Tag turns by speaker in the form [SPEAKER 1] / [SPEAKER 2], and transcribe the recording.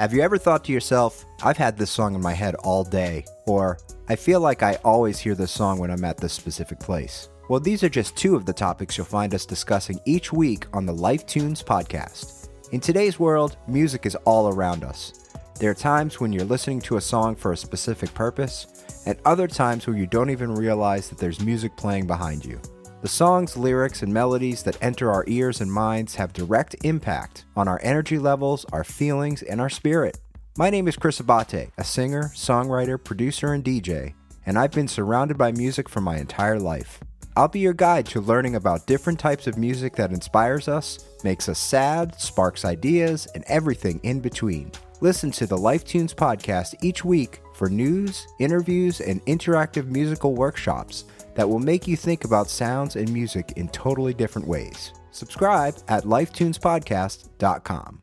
[SPEAKER 1] Have you ever thought to yourself, I've had this song in my head all day, or I feel like I always hear this song when I'm at this specific place? Well, these are just two of the topics you'll find us discussing each week on the Life Tunes podcast. In today's world, music is all around us. There are times when you're listening to a song for a specific purpose, and other times where you don't even realize that there's music playing behind you. The songs, lyrics, and melodies that enter our ears and minds have direct impact on our energy levels, our feelings, and our spirit. My name is Chris Abbate, a singer, songwriter, producer, and DJ, and I've been surrounded by music for my entire life. I'll be your guide to learning about different types of music that inspires us, makes us sad, sparks ideas, and everything in between. Listen to the Life Tunes podcast each week for news, interviews, and interactive musical workshops that will make you think about sounds and music in totally different ways. Subscribe at lifetunespodcast.com.